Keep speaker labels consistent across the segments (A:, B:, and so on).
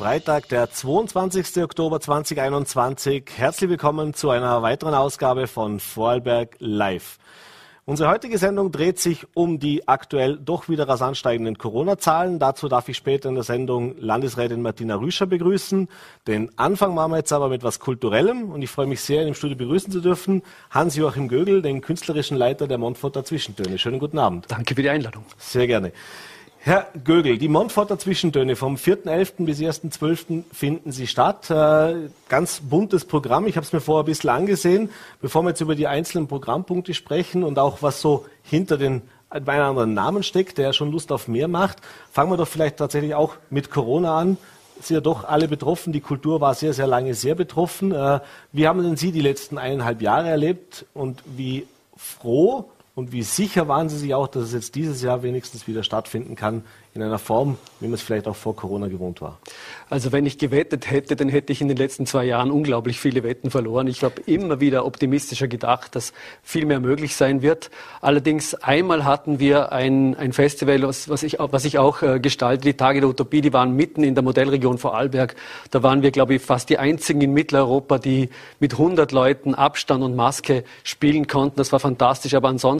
A: Freitag, der 22. Oktober 2021. Herzlich willkommen zu einer weiteren Ausgabe von Vorarlberg Live. Unsere heutige Sendung dreht sich um die aktuell doch wieder rasant steigenden Corona-Zahlen. Dazu darf ich später in der Sendung Landesrätin Martina Rüscher begrüßen. Den Anfang machen wir jetzt aber mit etwas Kulturellem und ich freue mich sehr, im Studio begrüßen zu dürfen. Hans-Joachim Gögel, den künstlerischen Leiter der Montforter Zwischentöne. Schönen guten Abend.
B: Danke für die Einladung.
A: Sehr gerne. Herr Gögel, die Montforter Zwischentöne vom 4.11. bis 1.12. finden Sie statt. Äh, ganz buntes Programm. Ich habe es mir vorher ein bisschen angesehen. Bevor wir jetzt über die einzelnen Programmpunkte sprechen und auch was so hinter den bei anderen Namen steckt, der schon Lust auf mehr macht, fangen wir doch vielleicht tatsächlich auch mit Corona an. Sie ja doch alle betroffen. Die Kultur war sehr, sehr lange sehr betroffen. Äh, wie haben denn Sie die letzten eineinhalb Jahre erlebt und wie froh und wie sicher waren Sie sich auch, dass es jetzt dieses Jahr wenigstens wieder stattfinden kann in einer Form, wie man es vielleicht auch vor Corona gewohnt war?
B: Also wenn ich gewettet hätte, dann hätte ich in den letzten zwei Jahren unglaublich viele Wetten verloren. Ich habe immer wieder optimistischer gedacht, dass viel mehr möglich sein wird. Allerdings einmal hatten wir ein, ein Festival, was, was, ich, was ich auch äh, gestalte, die Tage der Utopie, die waren mitten in der Modellregion Vorarlberg. Da waren wir, glaube ich, fast die einzigen in Mitteleuropa, die mit 100 Leuten Abstand und Maske spielen konnten. Das war fantastisch. Aber ansonsten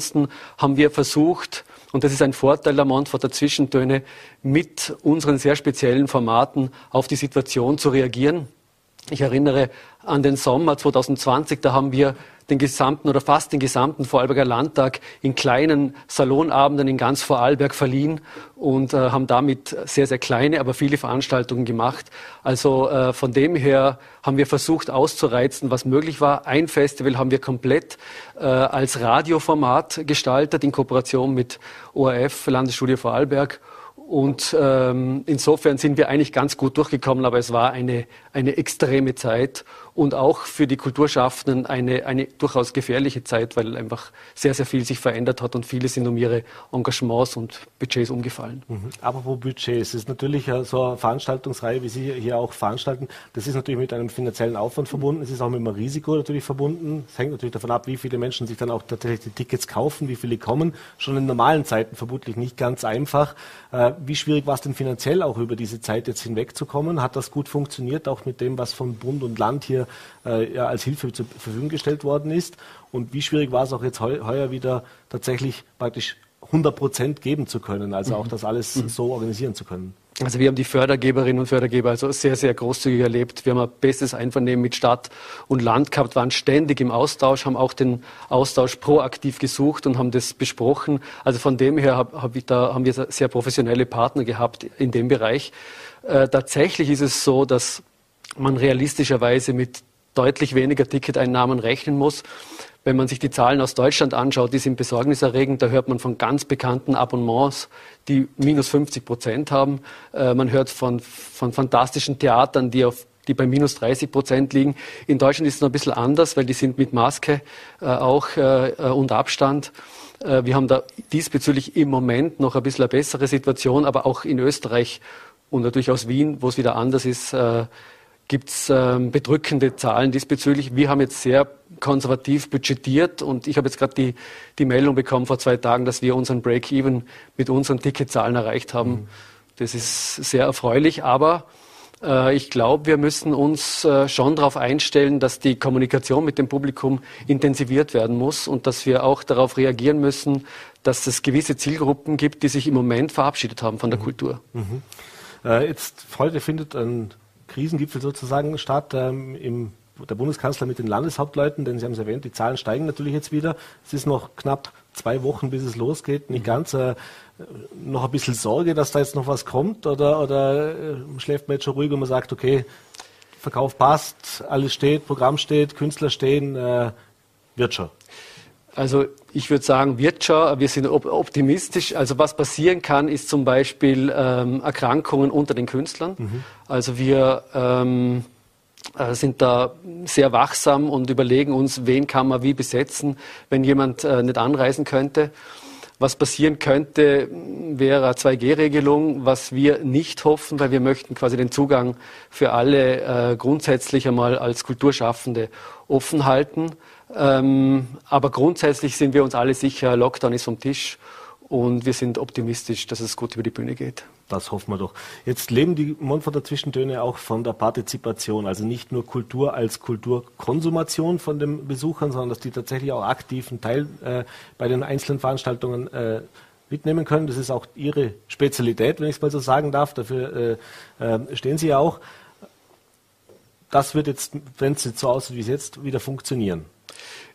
B: haben wir versucht, und das ist ein Vorteil der Montforter Zwischentöne, mit unseren sehr speziellen Formaten auf die Situation zu reagieren. Ich erinnere an den Sommer 2020, da haben wir den gesamten oder fast den gesamten Vorarlberger Landtag in kleinen Salonabenden in ganz Vorarlberg verliehen und äh, haben damit sehr, sehr kleine, aber viele Veranstaltungen gemacht. Also äh, von dem her haben wir versucht auszureizen, was möglich war. Ein Festival haben wir komplett äh, als Radioformat gestaltet in Kooperation mit ORF, Landesstudio Vorarlberg. Und ähm, insofern sind wir eigentlich ganz gut durchgekommen, aber es war eine, eine extreme Zeit und auch für die Kulturschaffenden eine, eine durchaus gefährliche Zeit, weil einfach sehr, sehr viel sich verändert hat und viele sind um ihre Engagements und Budgets umgefallen.
A: Mhm. Apropos Budgets, es ist natürlich so eine Veranstaltungsreihe, wie Sie hier auch veranstalten, das ist natürlich mit einem finanziellen Aufwand verbunden, es ist auch mit einem Risiko natürlich verbunden. Es hängt natürlich davon ab, wie viele Menschen sich dann auch tatsächlich die Tickets kaufen, wie viele kommen. Schon in normalen Zeiten vermutlich nicht ganz einfach. Äh, wie schwierig war es denn finanziell auch über diese Zeit jetzt hinwegzukommen? Hat das gut funktioniert, auch mit dem, was von Bund und Land hier äh, ja, als Hilfe zur Verfügung gestellt worden ist. Und wie schwierig war es auch jetzt heu heuer wieder tatsächlich praktisch 100 Prozent geben zu können, also auch mhm. das alles mhm. so organisieren zu können.
B: Also wir haben die Fördergeberinnen und Fördergeber also sehr, sehr großzügig erlebt. Wir haben ein bestes Einvernehmen mit Stadt und Land gehabt, waren ständig im Austausch, haben auch den Austausch proaktiv gesucht und haben das besprochen. Also von dem her hab, hab ich da, haben wir sehr professionelle Partner gehabt in dem Bereich. Äh, tatsächlich ist es so, dass man realistischerweise mit deutlich weniger Ticketeinnahmen rechnen muss. Wenn man sich die Zahlen aus Deutschland anschaut, die sind besorgniserregend. Da hört man von ganz bekannten Abonnements, die minus 50 Prozent haben. Äh, man hört von, von fantastischen Theatern, die auf die bei minus 30 Prozent liegen. In Deutschland ist es noch ein bisschen anders, weil die sind mit Maske äh, auch äh, äh und Abstand. Äh, wir haben da diesbezüglich im Moment noch ein bisschen eine bessere Situation, aber auch in Österreich und natürlich aus Wien, wo es wieder anders ist, äh, gibt es ähm, bedrückende Zahlen diesbezüglich. Wir haben jetzt sehr konservativ budgetiert und ich habe jetzt gerade die, die Meldung bekommen vor zwei Tagen, dass wir unseren Break-Even mit unseren Ticketzahlen erreicht haben. Mhm. Das ist sehr erfreulich, aber äh, ich glaube, wir müssen uns äh, schon darauf einstellen, dass die Kommunikation mit dem Publikum intensiviert werden muss und dass wir auch darauf reagieren müssen, dass es gewisse Zielgruppen gibt, die sich im Moment verabschiedet haben von der mhm. Kultur. Mhm.
A: Äh, jetzt heute findet ein Krisengipfel sozusagen statt ähm, im der Bundeskanzler mit den Landeshauptleuten, denn Sie haben es erwähnt, die Zahlen steigen natürlich jetzt wieder. Es ist noch knapp zwei Wochen, bis es losgeht. Nicht ganz. Äh, noch ein bisschen Sorge, dass da jetzt noch was kommt? Oder, oder äh, schläft man jetzt schon ruhig und man sagt, okay, Verkauf passt, alles steht, Programm steht, Künstler stehen, äh, wird schon?
B: Also ich würde sagen, wird schon. Wir sind optimistisch. Also was passieren kann, ist zum Beispiel ähm, Erkrankungen unter den Künstlern. Mhm. Also wir ähm, äh, sind da sehr wachsam und überlegen uns, wen kann man wie besetzen, wenn jemand äh, nicht anreisen könnte. Was passieren könnte, wäre eine 2G-Regelung, was wir nicht hoffen, weil wir möchten quasi den Zugang für alle äh, grundsätzlich einmal als Kulturschaffende offen halten. Ähm, aber grundsätzlich sind wir uns alle sicher, Lockdown ist vom Tisch Und wir sind optimistisch, dass es gut über die Bühne geht.
A: Das hoffen wir doch. Jetzt leben die Montforter Zwischentöne auch von der Partizipation, also nicht nur Kultur als Kulturkonsumation von den Besuchern, sondern dass die tatsächlich auch aktiven Teil äh, bei den einzelnen Veranstaltungen äh, mitnehmen können. Das ist auch Ihre Spezialität, wenn ich es mal so sagen darf. Dafür äh, äh stehen Sie ja auch. Das wird jetzt, wenn es jetzt so aussieht wie es jetzt, wieder funktionieren.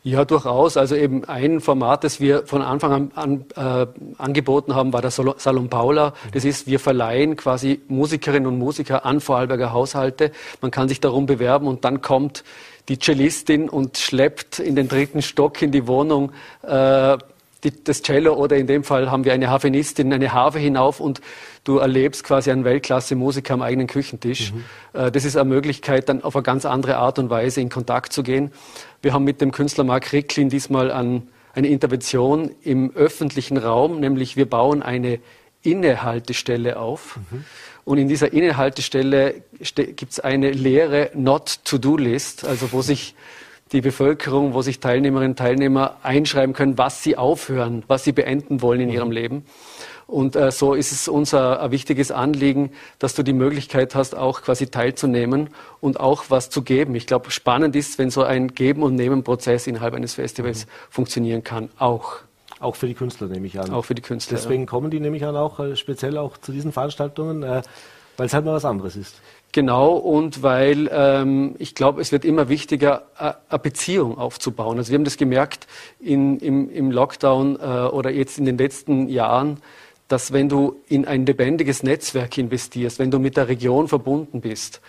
B: Ja, durchaus. Also eben ein Format, das wir von Anfang an, an äh, angeboten haben, war der Salon Paula. Das ist, wir verleihen quasi Musikerinnen und Musiker an Vorarlberger Haushalte. Man kann sich darum bewerben und dann kommt die Cellistin und schleppt in den dritten Stock in die Wohnung äh, die, das Cello oder in dem Fall haben wir eine Harfenistin, eine Harfe hinauf und du erlebst quasi einen Weltklasse-Musiker am eigenen Küchentisch. Mhm. Äh, das ist eine Möglichkeit, dann auf eine ganz andere Art und Weise in Kontakt zu gehen. Wir haben mit dem Künstler Mark Ricklin diesmal an eine Intervention im öffentlichen Raum, nämlich wir bauen eine Innehaltestelle auf. Mhm. Und in dieser Innehaltestelle gibt es eine leere Not-to-Do-List, also wo sich die Bevölkerung, wo sich Teilnehmerinnen und Teilnehmer einschreiben können, was sie aufhören, was sie beenden wollen in mhm. ihrem Leben. Und äh, so ist es unser ein wichtiges Anliegen, dass du die Möglichkeit hast, auch quasi teilzunehmen und auch was zu geben. Ich glaube, spannend ist, wenn so ein Geben- und Nehmen-Prozess innerhalb eines Festivals mhm. funktionieren kann, auch.
A: Auch für die Künstler nehme ich an.
B: Auch für die Künstler.
A: Deswegen ja. kommen die nämlich an auch äh, speziell auch zu diesen Veranstaltungen, äh, weil es halt mal was anderes ist.
B: Genau, und weil ähm, ich glaube, es wird immer wichtiger, eine Beziehung aufzubauen. Also wir haben das gemerkt in, im, im Lockdown äh, oder jetzt in den letzten Jahren, dass wenn du in ein lebendiges Netzwerk investierst, wenn du mit der Region verbunden bist,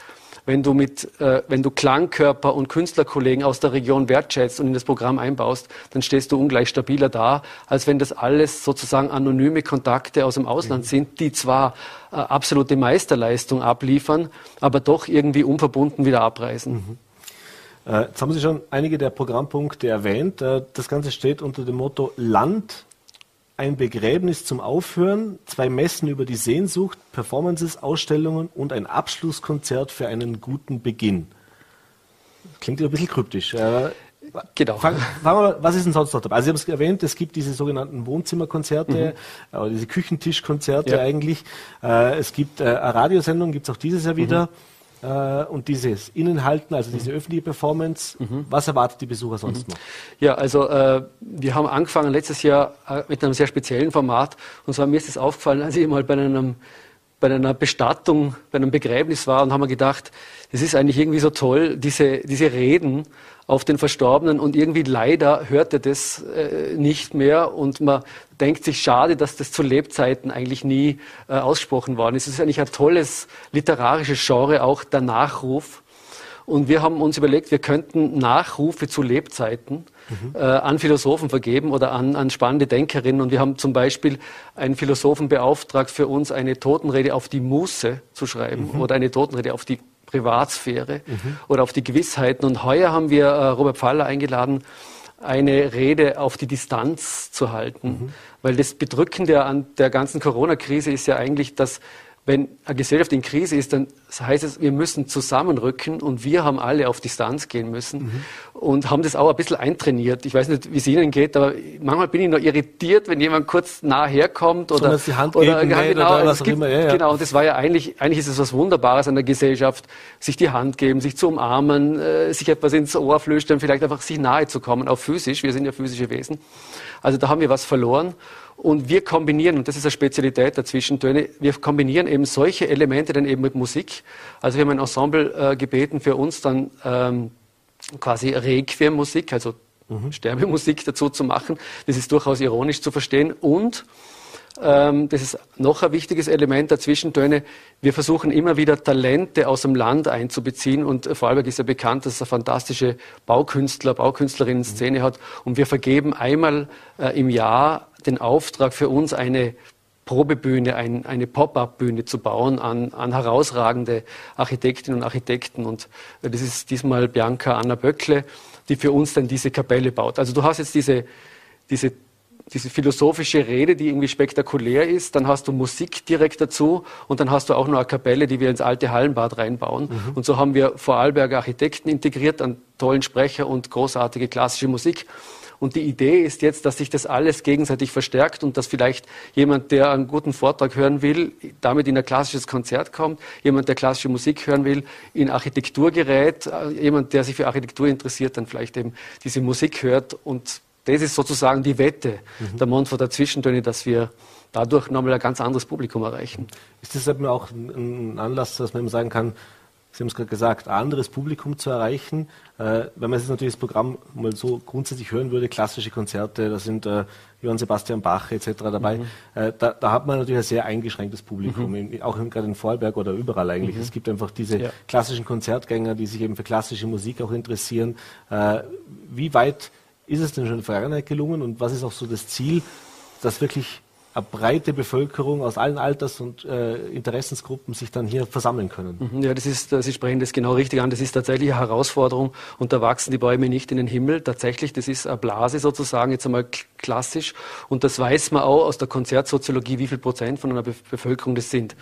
B: wenn du mit, äh, wenn du Klangkörper und Künstlerkollegen aus der Region wertschätzt und in das Programm einbaust, dann stehst du ungleich stabiler da, als wenn das alles sozusagen anonyme Kontakte aus dem Ausland mhm. sind, die zwar äh, absolute Meisterleistung abliefern, aber doch irgendwie unverbunden wieder abreisen.
A: Mhm. Äh, jetzt haben Sie schon einige der Programmpunkte erwähnt. Äh, das Ganze steht unter dem Motto Land ein Begräbnis zum Aufhören, zwei Messen über die Sehnsucht, Performances, Ausstellungen und ein Abschlusskonzert für einen guten Beginn. Klingt ja ein bisschen kryptisch. Äh, genau. Fangen wir, was ist denn sonst noch dabei? Also Sie haben es erwähnt, es gibt diese sogenannten Wohnzimmerkonzerte, mhm. äh, diese Küchentischkonzerte ja. eigentlich. Äh, es gibt eine Radiosendung, gibt es auch dieses Jahr wieder. Mhm äh, und dieses Innenhalten, also diese öffentliche Performance, mhm. was erwartet die Besucher sonst mhm. noch?
B: Ja, also äh, wir haben angefangen letztes Jahr äh, mit einem sehr speziellen Format und zwar mir ist es aufgefallen, als ich mal bei einem bei einer Bestattung, bei einem Begräbnis war und haben wir gedacht, es ist eigentlich irgendwie so toll, diese, diese Reden auf den Verstorbenen und irgendwie leider hört er das äh, nicht mehr und man denkt sich, schade, dass das zu Lebzeiten eigentlich nie äh, ausgesprochen worden ist. Es ist eigentlich ein tolles literarisches Genre, auch der Nachruf. Und wir haben uns überlegt, wir könnten Nachrufe zu Lebzeiten mhm. äh, an Philosophen vergeben oder an, an spannende Denkerinnen. Und wir haben zum Beispiel einen Philosophen beauftragt, für uns eine Totenrede auf die Muße zu schreiben mhm. oder eine Totenrede auf die Privatsphäre mhm. oder auf die Gewissheiten. Und heuer haben wir äh, Robert Pfaller eingeladen, eine Rede auf die Distanz zu halten. Mhm. Weil das Bedrückende an der ganzen Corona-Krise ist ja eigentlich, dass wenn eine Gesellschaft in Krise ist, dann heißt es, wir müssen zusammenrücken und wir haben alle auf Distanz gehen müssen mhm. Und haben das auch ein bisschen eintrainiert. Ich weiß nicht, wie es Ihnen geht, aber manchmal bin ich noch irritiert, wenn jemand kurz nah herkommt oder,
A: die Hand oder, geben,
B: genau, oder was gibt, immer. Ja, ja. Genau, das war ja eigentlich, eigentlich ist es was Wunderbares an der Gesellschaft, sich die Hand geben, sich zu umarmen, äh, sich etwas ins Ohr flüstern, vielleicht einfach sich nahe zu kommen, auch physisch. Wir sind ja physische Wesen. Also da haben wir was verloren. Und wir kombinieren, und das ist eine Spezialität der Zwischentöne, wir kombinieren eben solche Elemente dann eben mit Musik. Also wir haben ein Ensemble äh, gebeten für uns dann ähm, quasi Requiem-Musik, also mhm. Sterbemusik dazu zu machen. Das ist durchaus ironisch zu verstehen. Und ähm, das ist noch ein wichtiges Element der Zwischentöne. Wir versuchen immer wieder Talente aus dem Land einzubeziehen und Vorarlberg ist ja bekannt, dass es eine fantastische Baukünstler, Baukünstlerinnen-Szene hat und wir vergeben einmal äh, im Jahr den Auftrag für uns eine Probebühne, ein, eine Pop-up-Bühne zu bauen an, an herausragende Architektinnen und Architekten. Und äh, das ist diesmal Bianca Anna Böckle, die für uns dann diese Kapelle baut. Also du hast jetzt diese, diese diese philosophische Rede, die irgendwie spektakulär ist. Dann hast du Musik direkt dazu und dann hast du auch noch eine Kapelle, die wir ins alte Hallenbad reinbauen. Mhm. Und so haben wir Vorarlberger Architekten integriert, einen tollen Sprecher und großartige klassische Musik. Und die Idee ist jetzt, dass sich das alles gegenseitig verstärkt und dass vielleicht jemand, der einen guten Vortrag hören will, damit in ein klassisches Konzert kommt, jemand, der klassische Musik hören will, in Architektur gerät, äh, jemand, der sich für Architektur interessiert, dann vielleicht eben diese Musik hört und das ist sozusagen die Wette mhm. der Montforter Zwischentöne, dass wir dadurch nochmal ein ganz anderes Publikum erreichen.
A: Ist das eben auch ein Anlass, dass man eben sagen kann, Sie haben es gerade gesagt, ein anderes Publikum zu erreichen. Äh, wenn man jetzt natürlich das Programm mal so grundsätzlich hören würde, klassische Konzerte, da sind äh, Johann Sebastian Bach etc. dabei, mhm. äh, da, da, hat man natürlich ein sehr eingeschränktes Publikum, mhm. in, auch gerade in Vorarlberg oder überall eigentlich. Mhm. Es gibt einfach diese ja. klassischen Konzertgänger, die sich eben für klassische Musik auch interessieren. Äh, wie weit ist es denn schon in der Vergangenheit gelungen und was ist auch so das Ziel, dass wirklich eine breite Bevölkerung aus allen Alters- und äh, Interessensgruppen sich dann hier versammeln können.
B: Mhm, ja, das ist, Sie sprechen das genau richtig an. Das ist tatsächlich eine Herausforderung und da wachsen die Bäume nicht in den Himmel. Tatsächlich, das ist eine Blase sozusagen, jetzt einmal klassisch. Und das weiß man auch aus der Konzertsoziologie, wie viel Prozent von einer Be Bevölkerung das sind.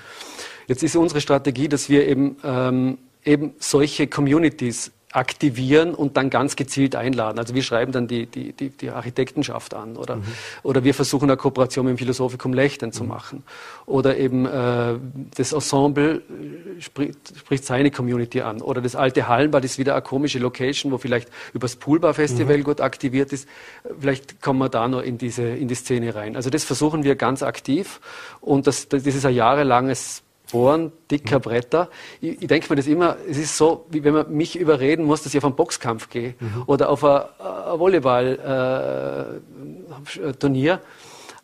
B: Jetzt ist unsere Strategie, dass wir eben, ähm, eben solche Communities aktivieren und dann ganz gezielt einladen. Also wir schreiben dann die, die, die, die Architektenschaft an oder, mhm. oder wir versuchen eine Kooperation mit dem Philosophikum Lechten mhm. zu machen. Oder eben äh, das Ensemble spricht, spricht seine Community an. Oder das alte Hallenbad ist wieder eine komische Location, wo vielleicht übers Poolbar-Festival mhm. gut aktiviert ist. Vielleicht kommen wir da noch in, diese, in die Szene rein. Also das versuchen wir ganz aktiv und das, das ist ein jahrelanges Bohren dicker Bretter. Ich, ich denke mir das immer, es ist so, wie wenn man mich überreden muss, dass ich auf einen Boxkampf gehe mhm. oder auf ein, ein Volleyball-Turnier. Äh,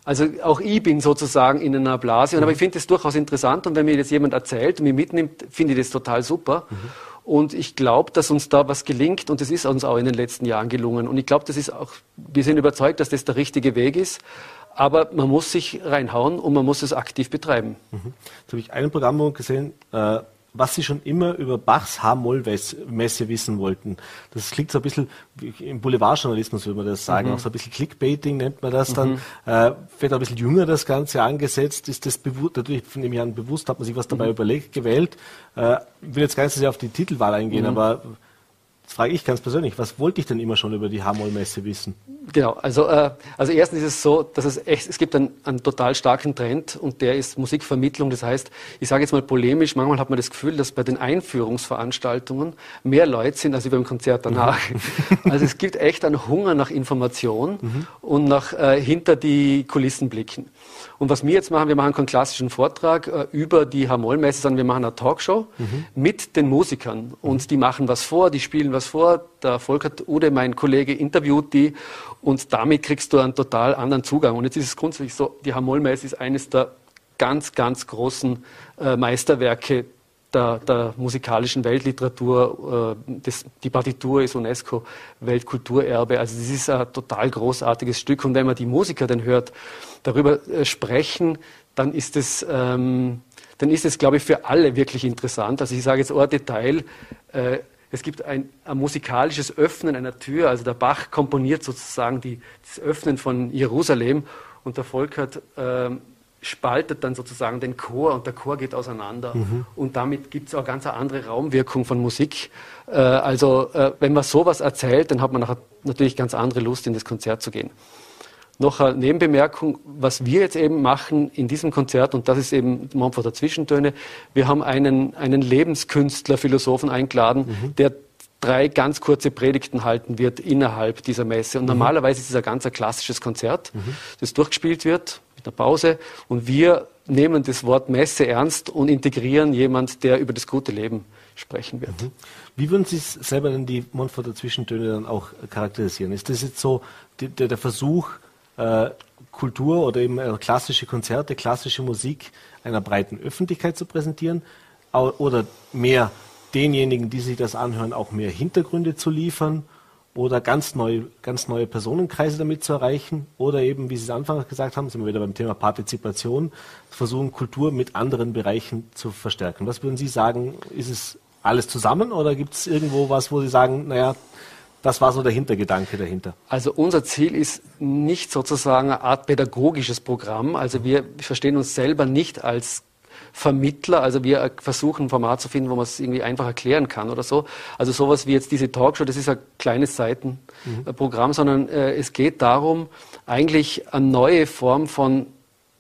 B: also auch ich bin sozusagen in einer Blase. Mhm. Aber ich finde das durchaus interessant und wenn mir jetzt jemand erzählt und mich mitnimmt, finde ich das total super. Mhm. Und ich glaube, dass uns da was gelingt und das ist uns auch in den letzten Jahren gelungen. Und ich glaube, das ist auch, wir sind überzeugt, dass das der richtige Weg ist. Aber man muss sich reinhauen und man muss es aktiv betreiben.
A: Mhm. Jetzt habe ich einen Programm gesehen, äh, was Sie schon immer über Bachs H-Moll-Messe wissen wollten. Das klingt so ein bisschen, im Boulevardjournalismus würde man das sagen, mhm. auch so ein bisschen Clickbaiting nennt man das dann. Mhm. Äh, wird ein bisschen jünger das Ganze angesetzt. Ist das bewusst, natürlich von dem Jahren bewusst, hat man sich was dabei mhm. überlegt, gewählt. Äh, ich will jetzt gar nicht so sehr auf die Titelwahl eingehen, mhm. aber Jetzt frage ich ganz persönlich, was wollte ich denn immer schon über die Hamol-Messe wissen?
B: Genau, also, äh, also erstens ist es so, dass es echt, es gibt einen, einen total starken Trend und der ist Musikvermittlung. Das heißt, ich sage jetzt mal polemisch, manchmal hat man das Gefühl, dass bei den Einführungsveranstaltungen mehr Leute sind als beim Konzert danach. Mhm. Also es gibt echt einen Hunger nach Information mhm. und nach äh, hinter die Kulissen blicken. Und was wir jetzt machen, wir machen keinen klassischen Vortrag äh, über die Hamoll-Messe, sondern wir machen eine Talkshow mhm. mit den Musikern. Und mhm. die machen was vor, die spielen was vor. Der Volker Ude, mein Kollege, interviewt die. Und damit kriegst du einen total anderen Zugang. Und jetzt ist es grundsätzlich so, die Hamoll-Messe ist eines der ganz, ganz großen äh, Meisterwerke der, der, musikalischen Weltliteratur. Äh, das, die Partitur ist UNESCO-Weltkulturerbe. Also das ist ein total großartiges Stück. Und wenn man die Musiker dann hört, darüber äh, sprechen, dann ist es, ähm, dann ist es, glaube ich, für alle wirklich interessant. Also ich sage jetzt ein Detail. Äh, es gibt ein, ein, musikalisches Öffnen einer Tür. Also der Bach komponiert sozusagen die, das Öffnen von Jerusalem und der Volkert äh, spaltet dann sozusagen den Chor und der Chor geht auseinander. Mhm. Und damit gibt es auch ganz eine andere Raumwirkung von Musik. Äh, also äh, wenn man sowas erzählt, dann hat man nachher natürlich ganz andere Lust, in das Konzert zu gehen. Noch eine Nebenbemerkung, was wir jetzt eben machen in diesem Konzert, und das ist eben Montforter Zwischentöne, wir haben einen, einen Lebenskünstler, Philosophen eingeladen, mhm. der drei ganz kurze Predigten halten wird innerhalb dieser Messe. Und mhm. normalerweise ist es ein ganz ein klassisches Konzert, mhm. das durchgespielt wird mit einer Pause. Und wir nehmen das Wort Messe ernst und integrieren jemand, der über das gute Leben sprechen wird. Mhm.
A: Wie würden Sie selber denn die Montforter Zwischentöne dann auch charakterisieren? Ist das jetzt so der, der Versuch, äh, Kultur oder eben äh, klassische Konzerte, klassische Musik einer breiten Öffentlichkeit zu präsentieren oder mehr denjenigen, die sich das anhören, auch mehr Hintergründe zu liefern oder ganz neue, ganz neue Personenkreise damit zu erreichen oder eben, wie Sie es anfangs gesagt haben, sind wir wieder beim Thema Partizipation, versuchen Kultur mit anderen Bereichen zu verstärken. Was würden Sie sagen, ist es alles zusammen oder gibt es irgendwo was, wo Sie sagen, naja, das war so der Hintergedanke dahinter.
B: Also unser Ziel ist nicht sozusagen eine Art pädagogisches Programm. Also wir verstehen uns selber nicht als Vermittler. Also wir versuchen ein Format zu finden, wo man es irgendwie einfach erklären kann oder so. Also sowas wie jetzt diese Talkshow, das ist ein kleines Seitenprogramm, mhm. sondern äh, es geht darum, eigentlich eine neue Form von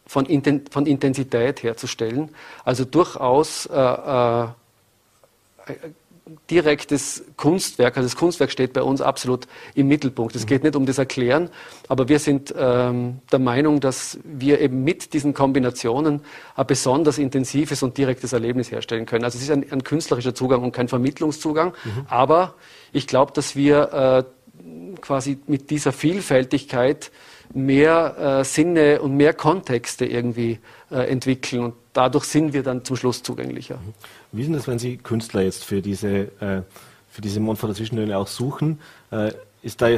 B: von, von Intensität herzustellen. Also durchaus äh, äh, direktes Kunstwerk. Also das Kunstwerk steht bei uns absolut im Mittelpunkt. Es geht nicht um das Erklären, aber wir sind ähm, der Meinung, dass wir eben mit diesen Kombinationen ein besonders intensives und direktes Erlebnis herstellen können. Also es ist ein, ein künstlerischer Zugang und kein Vermittlungszugang, mhm. aber ich glaube, dass wir äh, quasi mit dieser Vielfältigkeit mehr äh, Sinne und mehr Kontexte irgendwie äh, entwickeln und dadurch sind wir dann zum Schluss zugänglicher. Mhm.
A: Wie ist denn das, wenn Sie Künstler jetzt für diese, äh, für diese Montforter Zwischentöne auch suchen? Äh, ist da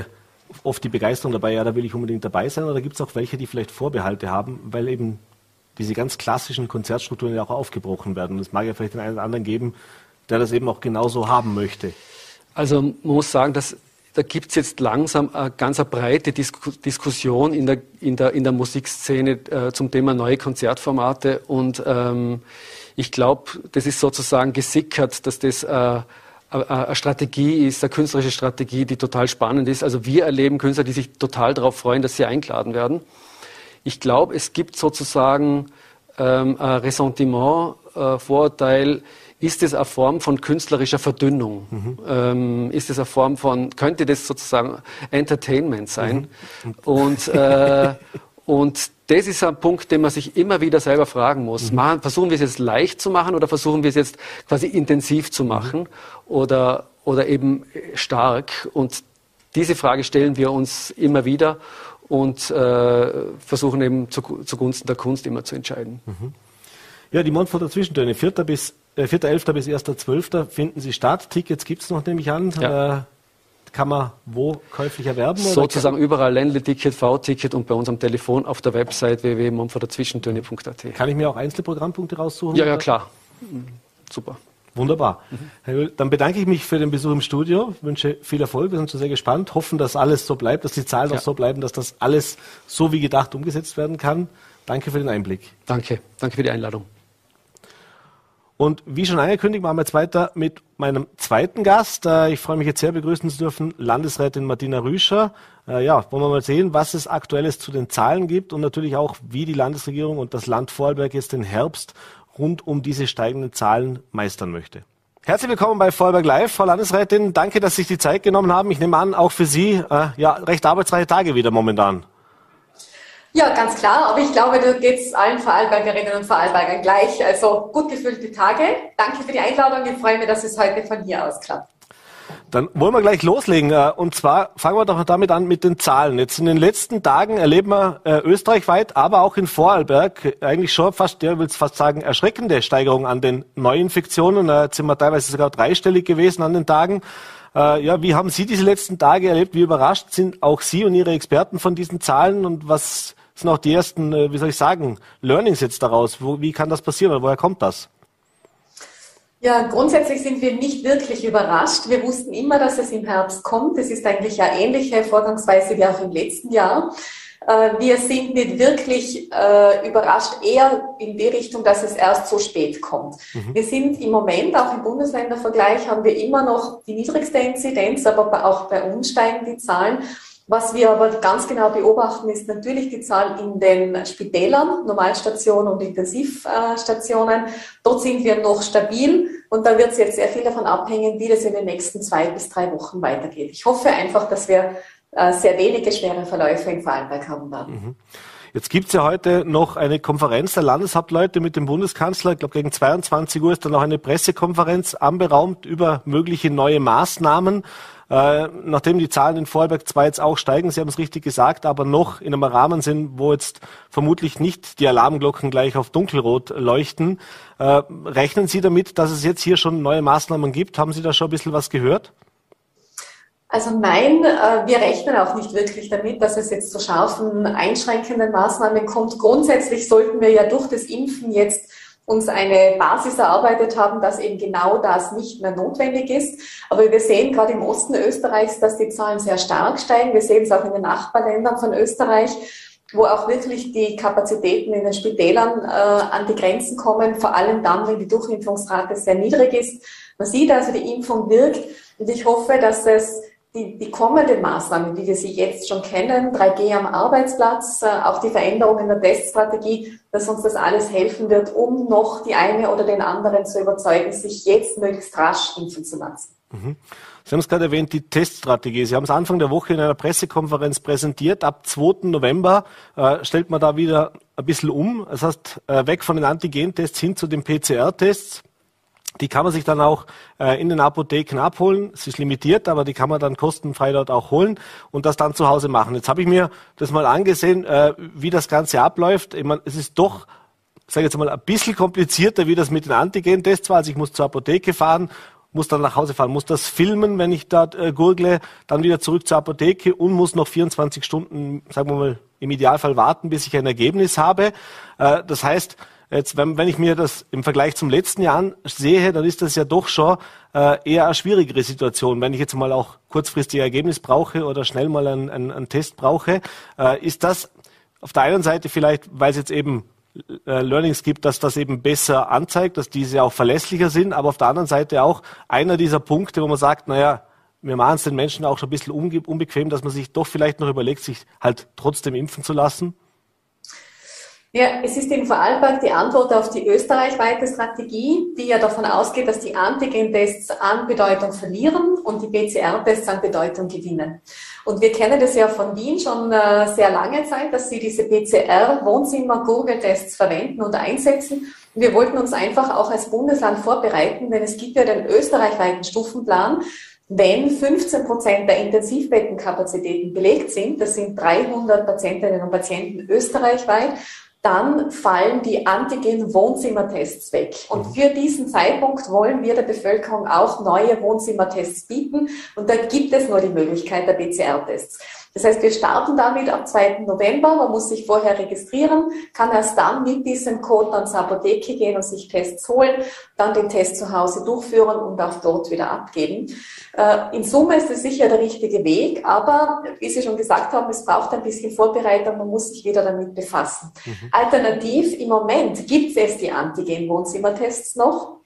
A: oft die Begeisterung dabei, ja, da will ich unbedingt dabei sein? Oder gibt es auch welche, die vielleicht Vorbehalte haben, weil eben diese ganz klassischen Konzertstrukturen ja auch aufgebrochen werden? Und es mag ja vielleicht den einen oder anderen geben, der das eben auch genauso haben möchte.
B: Also man muss sagen, dass da gibt es jetzt langsam eine ganz eine breite Disku Diskussion in der, in der, in der Musikszene äh, zum Thema neue Konzertformate und ähm, ich glaube, das ist sozusagen gesickert, dass das äh, eine Strategie ist, eine künstlerische Strategie, die total spannend ist. Also wir erleben Künstler, die sich total darauf freuen, dass sie eingeladen werden. Ich glaube, es gibt sozusagen ähm, ein Ressentiment, äh, Vorurteil, ist es eine Form von künstlerischer Verdünnung? Mhm. Ähm, ist es eine Form von, könnte das sozusagen Entertainment sein? Mhm. Und, äh, und das ist ein Punkt, den man sich immer wieder selber fragen muss. Mhm. Machen, versuchen wir es jetzt leicht zu machen oder versuchen wir es jetzt quasi intensiv zu machen mhm. oder, oder eben stark? Und diese Frage stellen wir uns immer wieder und äh, versuchen eben zu, zugunsten der Kunst immer zu entscheiden. Mhm.
A: Ja, die Montforter Zwischentöne, 4. bis äh, 4.11. bis 1.12. finden sie statt. Tickets gibt es noch, nehme ich an. Ja. Äh, kann man wo käuflich erwerben?
B: Sozusagen überall Ländle-Ticket, V-Ticket und bei uns am Telefon auf der Website www.momforderzwischentöne.at.
A: Kann ich mir auch einzelne Programmpunkte raussuchen?
B: Ja, ja, klar. Super.
A: Wunderbar. Mhm. Dann bedanke ich mich für den Besuch im Studio, wünsche viel Erfolg, wir sind schon sehr gespannt, hoffen, dass alles so bleibt, dass die Zahlen ja. auch so bleiben, dass das alles so wie gedacht umgesetzt werden kann. Danke für den Einblick.
B: Danke, danke für die Einladung.
A: Und wie schon angekündigt, machen wir jetzt weiter mit meinem zweiten Gast. Äh, ich freue mich jetzt sehr begrüßen zu dürfen, Landesrätin Martina Rüscher. Äh, ja, wollen wir mal sehen, was es Aktuelles zu den Zahlen gibt und natürlich auch, wie die Landesregierung und das Land Vorarlberg jetzt den Herbst rund um diese steigenden Zahlen meistern möchte. Herzlich willkommen bei Vorarlberg Live, Frau Landesrätin. Danke, dass Sie sich die Zeit genommen haben. Ich nehme an, auch für Sie äh, ja recht arbeitsreiche Tage wieder momentan.
C: Ja, ganz klar. Aber ich glaube, da geht es allen Vorarlbergerinnen und Vorarlbergern gleich. Also gut gefüllte Tage. Danke für die Einladung. Ich freue mich, dass es heute von hier aus klappt.
A: Dann wollen wir gleich loslegen. Äh, und zwar fangen wir doch damit an mit den Zahlen. Jetzt in den letzten Tagen erleben wir äh, österreichweit, aber auch in Vorarlberg eigentlich schon fast, der will es fast sagen, erschreckende Steigerungen an den Neuinfektionen. Äh, jetzt sind wir teilweise sogar dreistellig gewesen an den Tagen. Ja, wie haben Sie diese letzten Tage erlebt? Wie überrascht sind auch Sie und Ihre Experten von diesen Zahlen? Und was sind auch die ersten, äh, wie soll ich sagen, Learnings jetzt daraus? Wo, wie kann das passieren oder woher kommt das?
C: Ja, grundsätzlich sind wir nicht wirklich überrascht. Wir wussten immer, dass es im Herbst kommt. Es ist eigentlich eine ähnliche Vorgangsweise wie auch im letzten Jahr. Äh, wir sind nicht wirklich äh, überrascht, eher in die Richtung, dass es erst so spät kommt. Mhm. Wir sind im Moment, auch im Bundesländervergleich, haben wir immer noch die niedrigste Inzidenz, aber auch bei uns steigen die Zahlen. Was wir aber ganz genau beobachten, ist natürlich die Zahl in den Spitälern, Normalstationen und Intensivstationen. Dort sind wir noch stabil und da wird es jetzt sehr viel davon abhängen, wie das in den nächsten zwei bis drei Wochen weitergeht. Ich hoffe einfach, dass wir äh, sehr wenige schwere Verläufe in Vorarlberg haben werden. Mhm.
A: Jetzt gibt es ja heute noch eine Konferenz der Landeshauptleute mit dem Bundeskanzler. Ich glaube, gegen 22 Uhr ist dann noch eine Pressekonferenz anberaumt über mögliche neue Maßnahmen. Äh, nachdem die Zahlen in Vorarlberg zwar jetzt auch steigen, Sie haben es richtig gesagt, aber noch in einem Rahmen sind, wo jetzt vermutlich nicht die Alarmglocken gleich auf dunkelrot leuchten. Äh, rechnen Sie damit, dass es jetzt hier schon neue Maßnahmen gibt? Haben Sie da schon ein bisschen was gehört?
C: Also nein, äh, wir rechnen auch nicht wirklich damit, dass es jetzt zu scharfen einschränkenden Maßnahmen kommt. Grundsätzlich sollten wir ja durch das Impfen jetzt uns eine Basis erarbeitet haben, dass eben genau das nicht mehr notwendig ist. Aber wir sehen gerade im Osten Österreichs, dass die Zahlen sehr stark steigen. Wir sehen es auch in den Nachbarländern von Österreich. wo auch wirklich die Kapazitäten in den Spitälern äh, an die Grenzen kommen, vor allem dann, wenn die Durchimpfungsrate sehr niedrig ist. Man sieht also, die Impfung wirkt und ich hoffe, dass es die, die kommenden Maßnahmen, wie wir sie jetzt schon kennen, 3G am Arbeitsplatz, äh, auch die Veränderungen der Teststrategie, dass uns das alles helfen wird, um noch die eine oder den anderen zu überzeugen, sich jetzt möglichst rasch impfen zu lassen.
A: Mhm. Sie haben es gerade erwähnt, die Teststrategie. Sie haben es Anfang der Woche in einer Pressekonferenz präsentiert. Ab 2. November äh, stellt man da wieder ein bisschen um. Das heißt, äh, weg von den Antigen-Tests hin zu den PCR-Tests. Die kann man sich dann auch äh, in den Apotheken abholen. Es ist limitiert, aber die kann man dann kostenfrei dort auch holen und das dann zu Hause machen. Jetzt habe ich mir das mal angesehen, äh, wie das Ganze abläuft. Ich meine, es ist doch, sage jetzt mal, ein bisschen komplizierter, wie das mit den Antigen-Tests war. Also ich muss zur Apotheke fahren, muss dann nach Hause fahren, muss das filmen, wenn ich da äh, gurgle, dann wieder zurück zur Apotheke und muss noch 24 Stunden, sagen wir mal, im Idealfall warten, bis ich ein Ergebnis habe. Äh, das heißt, Jetzt, wenn, wenn ich mir das im Vergleich zum letzten Jahr sehe, dann ist das ja doch schon äh, eher eine schwierigere Situation. Wenn ich jetzt mal auch kurzfristig Ergebnis brauche oder schnell mal einen, einen, einen Test brauche, äh, ist das auf der einen Seite vielleicht, weil es jetzt eben äh, Learnings gibt, dass das eben besser anzeigt, dass diese auch verlässlicher sind, aber auf der anderen Seite auch einer dieser Punkte, wo man sagt, naja, wir machen es den Menschen auch schon ein bisschen unbequem, dass man sich doch vielleicht noch überlegt, sich halt trotzdem impfen zu lassen.
C: Ja, es ist in Vorarlberg die Antwort auf die österreichweite Strategie, die ja davon ausgeht, dass die Antigen-Tests an Bedeutung verlieren und die PCR-Tests an Bedeutung gewinnen. Und wir kennen das ja von Wien schon äh, sehr lange Zeit, dass sie diese PCR-Wohnzimmer-Google-Tests verwenden und einsetzen. Wir wollten uns einfach auch als Bundesland vorbereiten, denn es gibt ja den österreichweiten Stufenplan, wenn 15 Prozent der Intensivbettenkapazitäten belegt sind, das sind 300 Patientinnen und Patienten österreichweit, dann fallen die Antigen-Wohnzimmertests weg. Und mhm. für diesen Zeitpunkt wollen wir der Bevölkerung auch neue Wohnzimmertests bieten. Und da gibt es nur die Möglichkeit der PCR-Tests. Das heißt, wir starten damit am 2. November. Man muss sich vorher registrieren, kann erst dann mit diesem Code dann zur Apotheke gehen und sich Tests holen, dann den Test zu Hause durchführen und auch dort wieder abgeben. Äh, in Summe ist es sicher der richtige Weg, aber wie Sie schon gesagt haben, es braucht ein bisschen Vorbereitung, man muss sich wieder damit befassen. Mhm. Alternativ, im Moment gibt es die Antigen-Wohnzimmertests noch.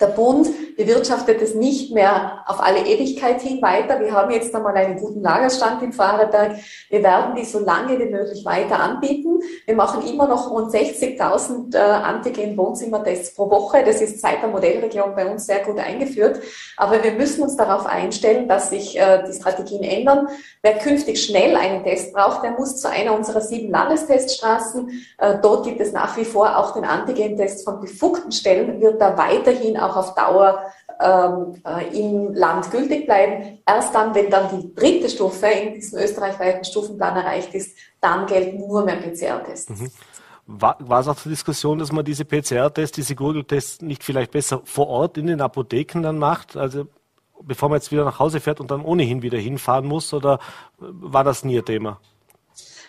C: Der Bund bewirtschaftet es nicht mehr auf alle Ewigkeit hin weiter. Wir haben jetzt einmal einen guten Lagerstand in Vorarlberg. Wir werden die so lange wie möglich weiter anbieten. Wir machen immer noch rund 60.000 äh, Antigen-Wohnzimmertests pro Woche. Das ist seit der Modellregion bei uns sehr gut eingeführt. Aber wir müssen uns darauf einstellen, dass sich äh, die Strategien ändern. Wer künftig schnell einen Test braucht, der muss zu einer unserer sieben Landesteststraßen. Äh, dort gibt es nach wie vor auch den Antigen-Test von befugten Stellen, wird da weiterhin auch auf Dauer ähm, äh, im Land gültig bleiben. Erst dann, wenn dann die dritte Stufe in diesem österreichweiten Stufenplan erreicht ist, dann gelten nur mehr PCR-Tests. Mhm.
A: War, war es auch zur Diskussion, dass man diese PCR-Tests, diese Google-Tests nicht vielleicht besser vor Ort in den Apotheken dann macht? Also bevor man jetzt wieder nach Hause fährt und dann ohnehin wieder hinfahren muss? Oder war das nie ein Thema?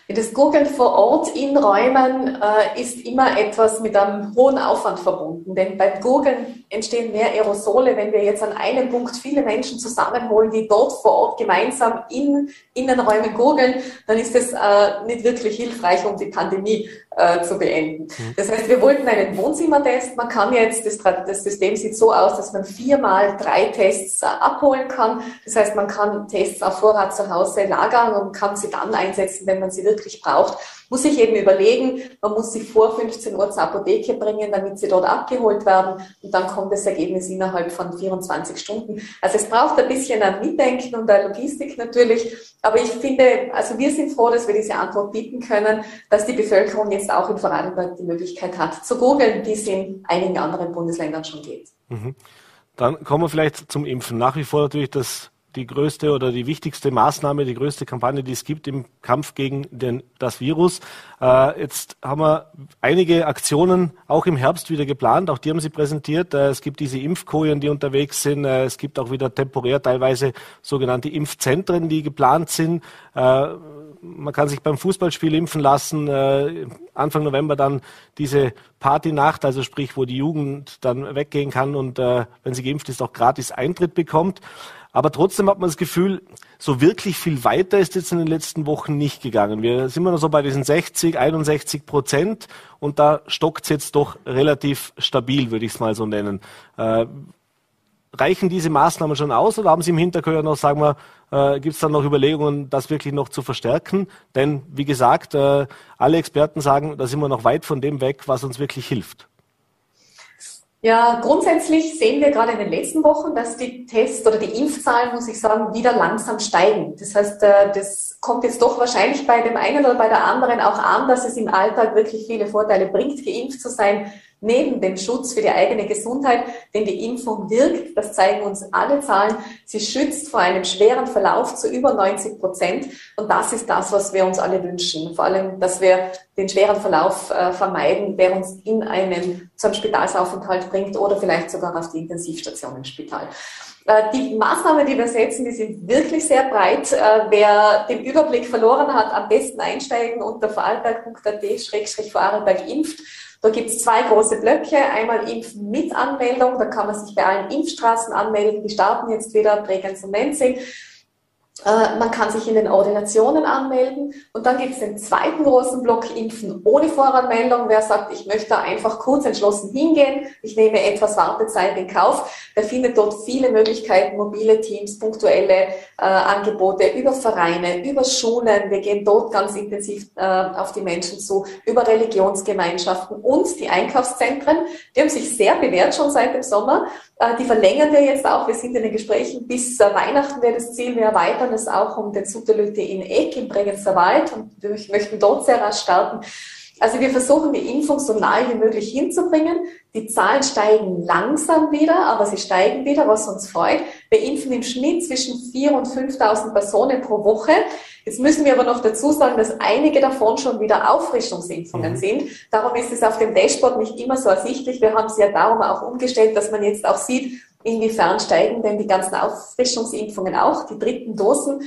C: Das Googeln vor Ort in Räumen äh, ist immer etwas mit einem hohen Aufwand verbunden, denn beim Googeln entstehen mehr Aerosole. Wenn wir jetzt an einem Punkt viele Menschen zusammenholen, die dort vor Ort gemeinsam in Innenräumen googeln, dann ist es äh, nicht wirklich hilfreich, um die Pandemie äh, zu beenden. Mhm. Das heißt, wir wollten einen Wohnzimmertest. Man kann jetzt, das, das System sieht so aus, dass man viermal drei Tests äh, abholen kann. Das heißt, man kann Tests auf Vorrat zu Hause lagern und kann sie dann einsetzen, wenn man sie wirklich braucht muss sich eben überlegen, man muss sie vor 15 Uhr zur Apotheke bringen, damit sie dort abgeholt werden und dann kommt das Ergebnis innerhalb von 24 Stunden. Also es braucht ein bisschen ein Mitdenken und eine Logistik natürlich, aber ich finde, also wir sind froh, dass wir diese Antwort bieten können, dass die Bevölkerung jetzt auch in Vorarlberg die Möglichkeit hat zu googeln, wie es in einigen anderen Bundesländern schon geht. Mhm.
A: Dann kommen wir vielleicht zum Impfen. Nach wie vor natürlich das die größte oder die wichtigste Maßnahme, die größte Kampagne, die es gibt im Kampf gegen den, das Virus. Äh, jetzt haben wir einige Aktionen auch im Herbst wieder geplant. Auch die haben Sie präsentiert. Äh, es gibt diese Impfkojen, die unterwegs sind. Äh, es gibt auch wieder temporär teilweise sogenannte Impfzentren, die geplant sind. Äh, man kann sich beim Fußballspiel impfen lassen. Äh, Anfang November dann diese Partynacht, also sprich, wo die Jugend dann weggehen kann und äh, wenn sie geimpft ist, auch gratis Eintritt bekommt. Aber trotzdem hat man das Gefühl, so wirklich viel weiter ist jetzt in den letzten Wochen nicht gegangen. Wir sind immer noch so bei diesen 60, 61 Prozent und da stockt es jetzt doch relativ stabil, würde ich es mal so nennen. Äh, reichen diese Maßnahmen schon aus oder haben Sie im Hintergrund noch, sagen wir, äh, gibt es dann noch Überlegungen, das wirklich noch zu verstärken? Denn wie gesagt, äh, alle Experten sagen, da sind wir noch weit von dem weg, was uns wirklich hilft.
C: Ja, grundsätzlich sehen wir gerade in den letzten Wochen, dass die Test- oder die Impfzahlen, muss ich sagen, wieder langsam steigen. Das heißt, äh, das kommt jetzt doch wahrscheinlich bei dem einen oder bei der anderen auch an, dass es im Alltag wirklich viele Vorteile bringt, geimpft zu sein neben dem Schutz für die eigene Gesundheit, denn die Impfung wirkt, das zeigen uns alle Zahlen. Sie schützt vor einem schweren Verlauf zu über 90 Prozent. Und das ist das, was wir uns alle wünschen. Vor allem, dass wir den schweren Verlauf äh, vermeiden, der uns in einen, zum Spitalsaufenthalt bringt oder vielleicht sogar auf die Intensivstation im Spital. Äh, die Maßnahmen, die wir setzen, die sind wirklich sehr breit. Äh, wer den Überblick verloren hat, am besten einsteigen unter vorarlberg.at-vorarlberg impft. Da gibt es zwei große Blöcke. Einmal Impfen mit Anmeldung. Da kann man sich bei allen Impfstraßen anmelden. Die starten jetzt wieder, Bregenz und Menzing. Äh, man kann sich in den Ordinationen anmelden und dann gibt es den zweiten großen Block Impfen ohne Voranmeldung. Wer sagt, ich möchte einfach kurz entschlossen hingehen, ich nehme etwas Wartezeit in Kauf, der findet dort viele Möglichkeiten, mobile Teams, punktuelle äh, Angebote über Vereine, über Schulen. Wir gehen dort ganz intensiv äh, auf die Menschen zu, über Religionsgemeinschaften und die Einkaufszentren. Die haben sich sehr bewährt schon seit dem Sommer. Äh, die verlängern wir jetzt auch. Wir sind in den Gesprächen bis äh, Weihnachten wäre das Ziel. Wir erweitern es auch um den Sutterlütte in Eck im Bregenzer Wald und wir möchten dort sehr rasch starten. Also wir versuchen die Impfung so nahe wie möglich hinzubringen. Die Zahlen steigen langsam wieder, aber sie steigen wieder, was uns freut. Wir impfen im Schnitt zwischen 4.000 und 5.000 Personen pro Woche. Jetzt müssen wir aber noch dazu sagen, dass einige davon schon wieder Auffrischungsimpfungen mhm. sind. Darum ist es auf dem Dashboard nicht immer so ersichtlich. Wir haben es ja darum auch umgestellt, dass man jetzt auch sieht, inwiefern steigen denn die ganzen Auffrischungsimpfungen auch, die dritten Dosen.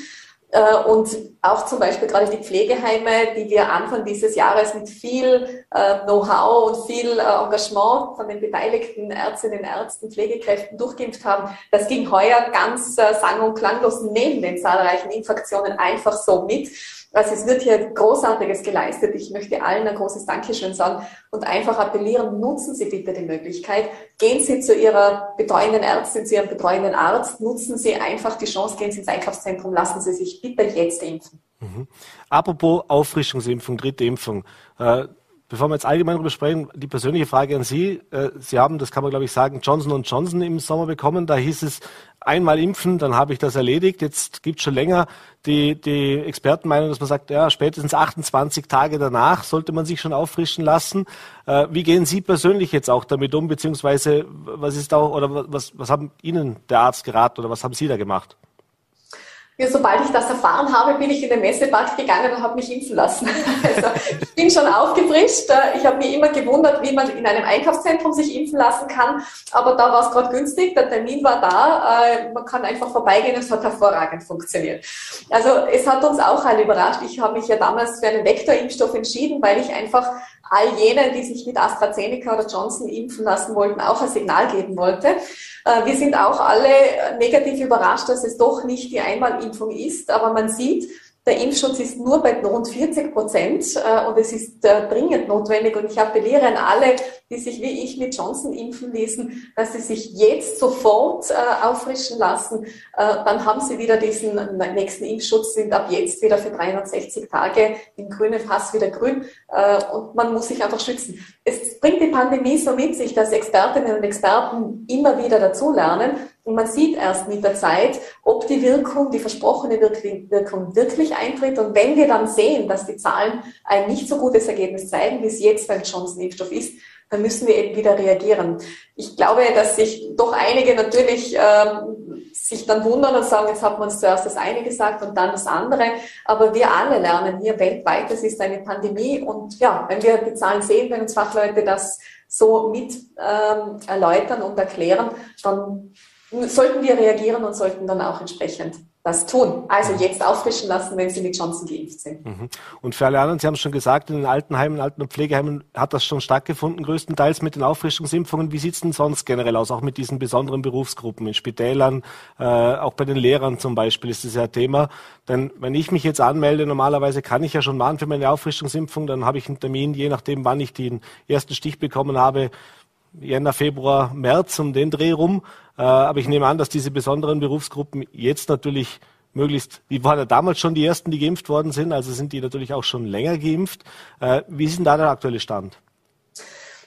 C: Äh, und auch zum Beispiel gerade die Pflegeheime, die wir Anfang dieses Jahres mit viel äh, Know-how und viel äh, Engagement von den beteiligten Ärztinnen, Ärzten, Pflegekräften durchgeimpft haben, das ging heuer ganz sang- und klanglos neben den zahlreichen Infektionen einfach so mit. Also es wird hier Großartiges geleistet. Ich möchte allen ein großes Dankeschön sagen und einfach appellieren, nutzen Sie bitte die Möglichkeit. Gehen Sie zu Ihrer betreuenden Ärztin, zu Ihrem betreuenden Arzt, nutzen Sie einfach die Chance, gehen Sie ins Einkaufszentrum, lassen Sie sich bitte jetzt impfen.
A: Mhm. Apropos Auffrischungsimpfung, dritte Impfung. Äh, Bevor wir jetzt allgemein darüber sprechen, die persönliche Frage an Sie. Äh, Sie haben, das kann man glaube ich sagen, Johnson Johnson im Sommer bekommen. Da hieß es, einmal impfen, dann habe ich das erledigt. Jetzt gibt es schon länger die, die Expertenmeinung, dass man sagt, ja, spätestens 28 Tage danach sollte man sich schon auffrischen lassen. Äh, wie gehen Sie persönlich jetzt auch damit um, beziehungsweise was ist auch, oder was, was haben Ihnen der Arzt geraten oder was haben Sie da gemacht?
C: Ja, sobald ich das erfahren habe, bin ich in den Messepark gegangen und habe mich impfen lassen. Also ich bin schon aufgefrischt. Ich habe mich immer gewundert, wie man in einem Einkaufszentrum sich impfen lassen kann. Aber da war es gerade günstig, der Termin war da. Äh, man kann einfach vorbeigehen, es hat hervorragend funktioniert. Also es hat uns auch alle überrascht. Ich habe mich ja damals für einen Vektorimpfstoff entschieden, weil ich einfach all jenen, die sich mit AstraZeneca oder Johnson impfen lassen wollten, auch ein Signal geben wollte. Äh, wir sind auch alle negativ überrascht, dass es doch nicht die Einmalimpfung ist, aber man sieht, der Impfschutz ist nur bei rund 40 Prozent äh, und es ist äh, dringend notwendig. Und ich appelliere an alle, die sich wie ich mit Johnson impfen ließen, dass sie sich jetzt sofort äh, auffrischen lassen. Äh, dann haben sie wieder diesen nächsten Impfschutz, sind ab jetzt wieder für 360 Tage im grünen Fass wieder grün äh, und man muss sich einfach schützen. Es bringt die Pandemie so mit sich, dass Expertinnen und Experten immer wieder dazulernen und man sieht erst mit der Zeit, ob die Wirkung, die versprochene Wirkung wirklich eintritt. Und wenn wir dann sehen, dass die Zahlen ein nicht so gutes Ergebnis zeigen, wie es jetzt beim Johnson-Impfstoff ist, dann müssen wir eben wieder reagieren. Ich glaube, dass sich doch einige natürlich ähm, sich dann wundern und sagen, jetzt hat man uns zuerst das eine gesagt und dann das andere. Aber wir alle lernen hier weltweit, es ist eine Pandemie. Und ja, wenn wir die Zahlen sehen, wenn uns Fachleute das so mit ähm, erläutern und erklären, dann sollten wir reagieren und sollten dann auch entsprechend das tun. Also jetzt auffrischen lassen, wenn Sie mit Johnson geimpft sind. Mhm.
A: Und für alle anderen, Sie haben es schon gesagt, in den Altenheimen, Alten- und Pflegeheimen hat das schon stattgefunden, größtenteils mit den Auffrischungsimpfungen. Wie sieht es denn sonst generell aus, auch mit diesen besonderen Berufsgruppen, in Spitälern, äh, auch bei den Lehrern zum Beispiel ist das ja ein Thema. Denn wenn ich mich jetzt anmelde, normalerweise kann ich ja schon machen für meine Auffrischungsimpfung, dann habe ich einen Termin, je nachdem, wann ich den ersten Stich bekommen habe, Jänner, Februar, März um den Dreh rum. Äh, aber ich nehme an, dass diese besonderen Berufsgruppen jetzt natürlich möglichst, die waren ja damals schon die ersten, die geimpft worden sind, also sind die natürlich auch schon länger geimpft. Äh, wie ist denn da der aktuelle Stand?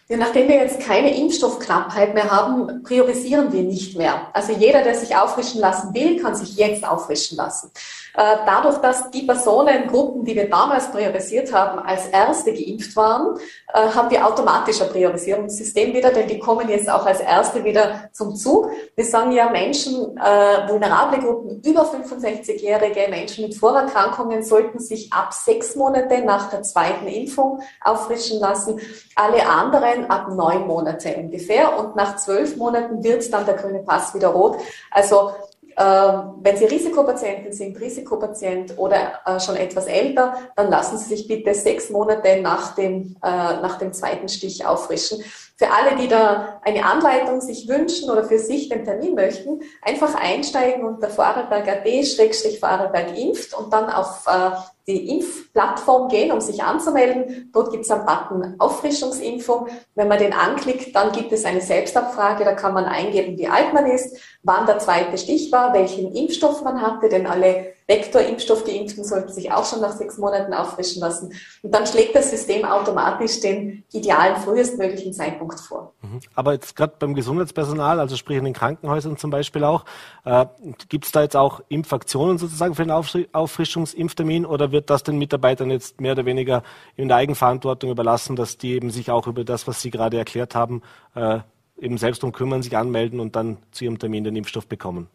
C: Ja, nachdem wir jetzt keine Impfstoffknappheit mehr haben, priorisieren wir nicht mehr. Also jeder, der sich auffrischen lassen will, kann sich jetzt auffrischen lassen. Äh, dadurch, dass die Personengruppen, die wir damals priorisiert haben, als erste geimpft waren, äh, haben wir automatisch ein Priorisierungssystem wieder, denn die kommen jetzt auch als erste wieder zum Zug. Wir sagen ja, Menschen, äh, vulnerable Gruppen, über 65-jährige Menschen mit Vorerkrankungen sollten sich ab sechs Monate nach der zweiten Impfung auffrischen lassen. Alle anderen ab neun Monate ungefähr. Und nach zwölf Monaten wird dann der grüne Pass wieder rot. Also wenn Sie Risikopatienten sind, Risikopatient oder äh, schon etwas älter, dann lassen Sie sich bitte sechs Monate nach dem, äh, nach dem zweiten Stich auffrischen. Für alle, die da eine Anleitung sich wünschen oder für sich den Termin möchten, einfach einsteigen unter Vorarlberg.at-Vorarlberg impft und dann auf äh, die Impfplattform gehen, um sich anzumelden. Dort gibt es einen Button Auffrischungsimpfung. Wenn man den anklickt, dann gibt es eine Selbstabfrage. Da kann man eingeben, wie alt man ist, wann der zweite Stich war, welchen Impfstoff man hatte, denn alle Vektorimpfstoffgeimpften sollten sich auch schon nach sechs Monaten auffrischen lassen. Und dann schlägt das System automatisch den idealen frühestmöglichen Zeitpunkt vor.
A: Mhm. Aber jetzt gerade beim Gesundheitspersonal, also sprich in den Krankenhäusern zum Beispiel auch, äh, gibt es da jetzt auch Impfaktionen sozusagen für den Auffrischungsimpftermin oder wird das den Mitarbeitern jetzt mehr oder weniger in der Eigenverantwortung überlassen, dass die eben sich auch über das, was Sie gerade erklärt haben, äh, eben selbst um kümmern, sich anmelden und dann zu ihrem Termin den Impfstoff bekommen?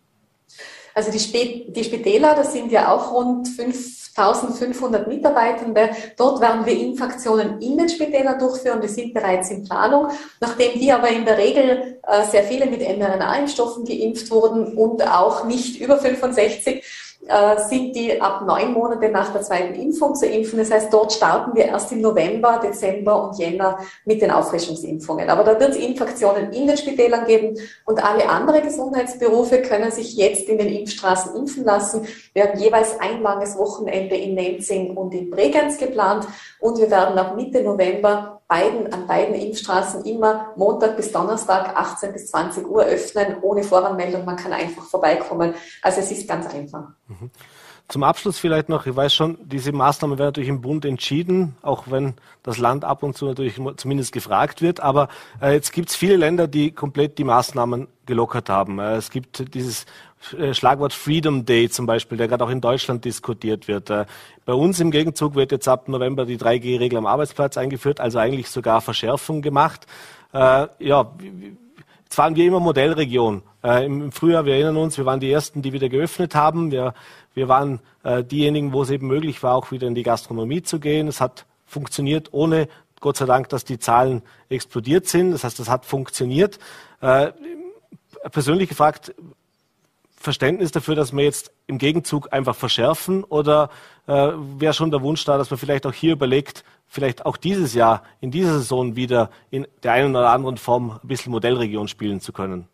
C: Also die, Spä die Spitäler, das sind ja auch rund 5500 Mitarbeitende. Dort werden wir Infektionen in den Spitälern durchführen. Die sind bereits in Planung. Nachdem die aber in der Regel äh, sehr viele mit mRNA-Impfstoffen geimpft wurden und auch nicht über 65, äh, sind die ab neun Monate nach der zweiten Impfung zu impfen. Das heißt, dort starten wir erst im November, Dezember und Jänner mit den Auffrischungsimpfungen. Aber da wird es Infektionen in den Spitälern geben und alle anderen Gesundheitsberufe können sich jetzt in den Impfstraßen impfen lassen. Wir haben jeweils ein langes Wochenende in Nenzing und in Bregenz geplant und wir werden ab Mitte November beiden, an beiden Impfstraßen immer Montag bis Donnerstag 18 bis 20 Uhr öffnen, ohne Voranmeldung. Man kann einfach vorbeikommen. Also es ist ganz einfach. Mhm.
A: Zum Abschluss vielleicht noch, ich weiß schon, diese Maßnahmen werden natürlich im Bund entschieden, auch wenn das Land ab und zu natürlich zumindest gefragt wird. Aber äh, jetzt gibt es viele Länder, die komplett die Maßnahmen gelockert haben. Äh, es gibt dieses Schlagwort Freedom Day zum Beispiel, der gerade auch in Deutschland diskutiert wird. Äh, bei uns im Gegenzug wird jetzt ab November die 3G-Regel am Arbeitsplatz eingeführt, also eigentlich sogar Verschärfung gemacht. Äh, ja, Jetzt waren wir immer Modellregion. Äh, Im Frühjahr, wir erinnern uns, wir waren die Ersten, die wieder geöffnet haben. Wir, wir waren äh, diejenigen, wo es eben möglich war, auch wieder in die Gastronomie zu gehen. Es hat funktioniert, ohne Gott sei Dank, dass die Zahlen explodiert sind. Das heißt, das hat funktioniert. Äh, persönlich gefragt, Verständnis dafür, dass wir jetzt im Gegenzug einfach verschärfen? Oder äh, wäre schon der Wunsch da, dass man vielleicht auch hier überlegt, vielleicht auch dieses Jahr, in dieser Saison wieder in der einen oder anderen Form ein bisschen Modellregion spielen zu können?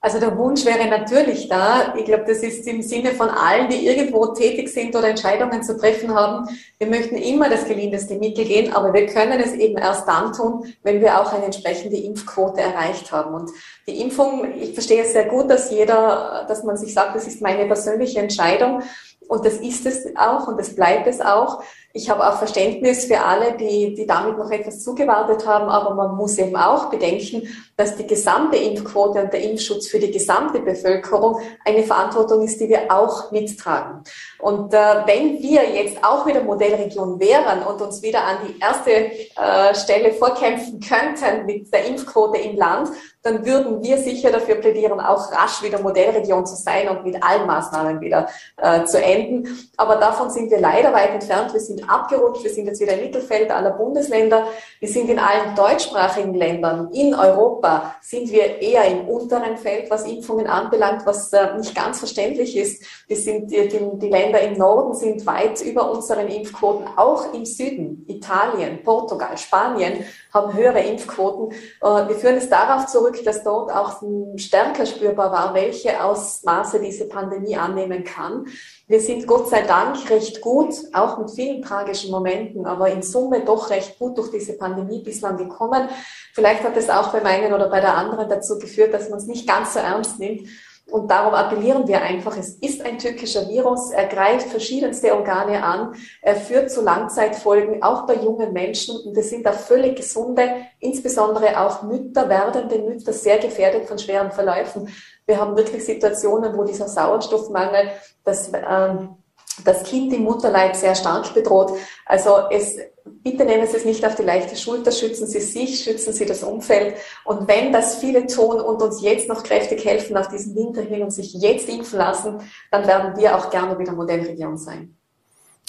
C: Also der Wunsch wäre natürlich da. Ich glaube, das ist im Sinne von allen, die irgendwo tätig sind oder Entscheidungen zu treffen haben. Wir möchten immer das gelindeste Mittel gehen, aber wir können es eben erst dann tun, wenn wir auch eine entsprechende Impfquote erreicht haben. Und die Impfung, ich verstehe es sehr gut, dass jeder, dass man sich sagt, das ist meine persönliche Entscheidung. Und das ist es auch und das bleibt es auch. Ich habe auch Verständnis für alle, die, die damit noch etwas zugewartet haben, aber man muss eben auch bedenken, dass die gesamte Impfquote und der Impfschutz für die gesamte Bevölkerung eine Verantwortung ist, die wir auch mittragen. Und äh, wenn wir jetzt auch wieder Modellregion wären und uns wieder an die erste äh, Stelle vorkämpfen könnten mit der Impfquote im Land, dann würden wir sicher dafür plädieren, auch rasch wieder Modellregion zu sein und mit allen Maßnahmen wieder äh, zu enden. Aber davon sind wir leider weit entfernt. Wir sind abgerutscht. Wir sind jetzt wieder im Mittelfeld aller Bundesländer. Wir sind in allen deutschsprachigen Ländern in Europa sind wir eher im unteren Feld, was Impfungen anbelangt, was äh, nicht ganz verständlich ist. Wir sind, die, die Länder im Norden sind weit über unseren Impfquoten. Auch im Süden, Italien, Portugal, Spanien haben höhere Impfquoten. Äh, wir führen es darauf zurück, dass dort auch stärker spürbar war, welche Ausmaße diese Pandemie annehmen kann. Wir sind Gott sei Dank recht gut, auch mit vielen tragischen Momenten, aber in Summe doch recht gut durch diese Pandemie bislang gekommen. Vielleicht hat es auch beim einen oder bei der anderen dazu geführt, dass man es nicht ganz so ernst nimmt. Und darum appellieren wir einfach, es ist ein tückischer Virus, er greift verschiedenste Organe an, er führt zu Langzeitfolgen, auch bei jungen Menschen. Und es sind da völlig gesunde, insbesondere auch Mütter, werdende Mütter, sehr gefährdet von schweren Verläufen. Wir haben wirklich Situationen, wo dieser Sauerstoffmangel das, ähm, das Kind im Mutterleib sehr stark bedroht. Also es, bitte nehmen Sie es nicht auf die leichte Schulter, schützen Sie sich, schützen Sie das Umfeld. Und wenn das viele tun und uns jetzt noch kräftig helfen auf diesen Winter hin und sich jetzt impfen lassen, dann werden wir auch gerne wieder Modellregion sein.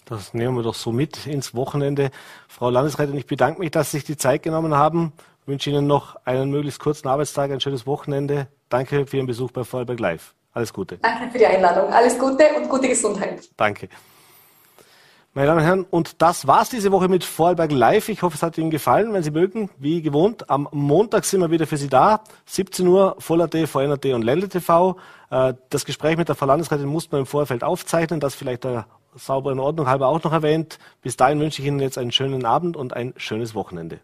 A: Das nehmen wir doch so mit ins Wochenende. Frau Landesrätin, ich bedanke mich, dass Sie sich die Zeit genommen haben. Ich wünsche Ihnen noch einen möglichst kurzen Arbeitstag, ein schönes Wochenende. Danke für Ihren Besuch bei Vorarlberg Live. Alles Gute.
C: Danke für die Einladung. Alles Gute und gute Gesundheit.
A: Danke. Meine Damen und Herren, und das war's diese Woche mit Vorarlberg Live. Ich hoffe, es hat Ihnen gefallen. Wenn Sie mögen, wie gewohnt, am Montag sind wir wieder für Sie da. 17 Uhr, Voll.at, VNAT und Ländle TV. Äh, das Gespräch mit der Frau Landesrätin muss man im Vorfeld aufzeichnen. Das vielleicht der sauberen Ordnung halber auch noch erwähnt. Bis dahin wünsche ich Ihnen jetzt einen schönen Abend und ein schönes Wochenende.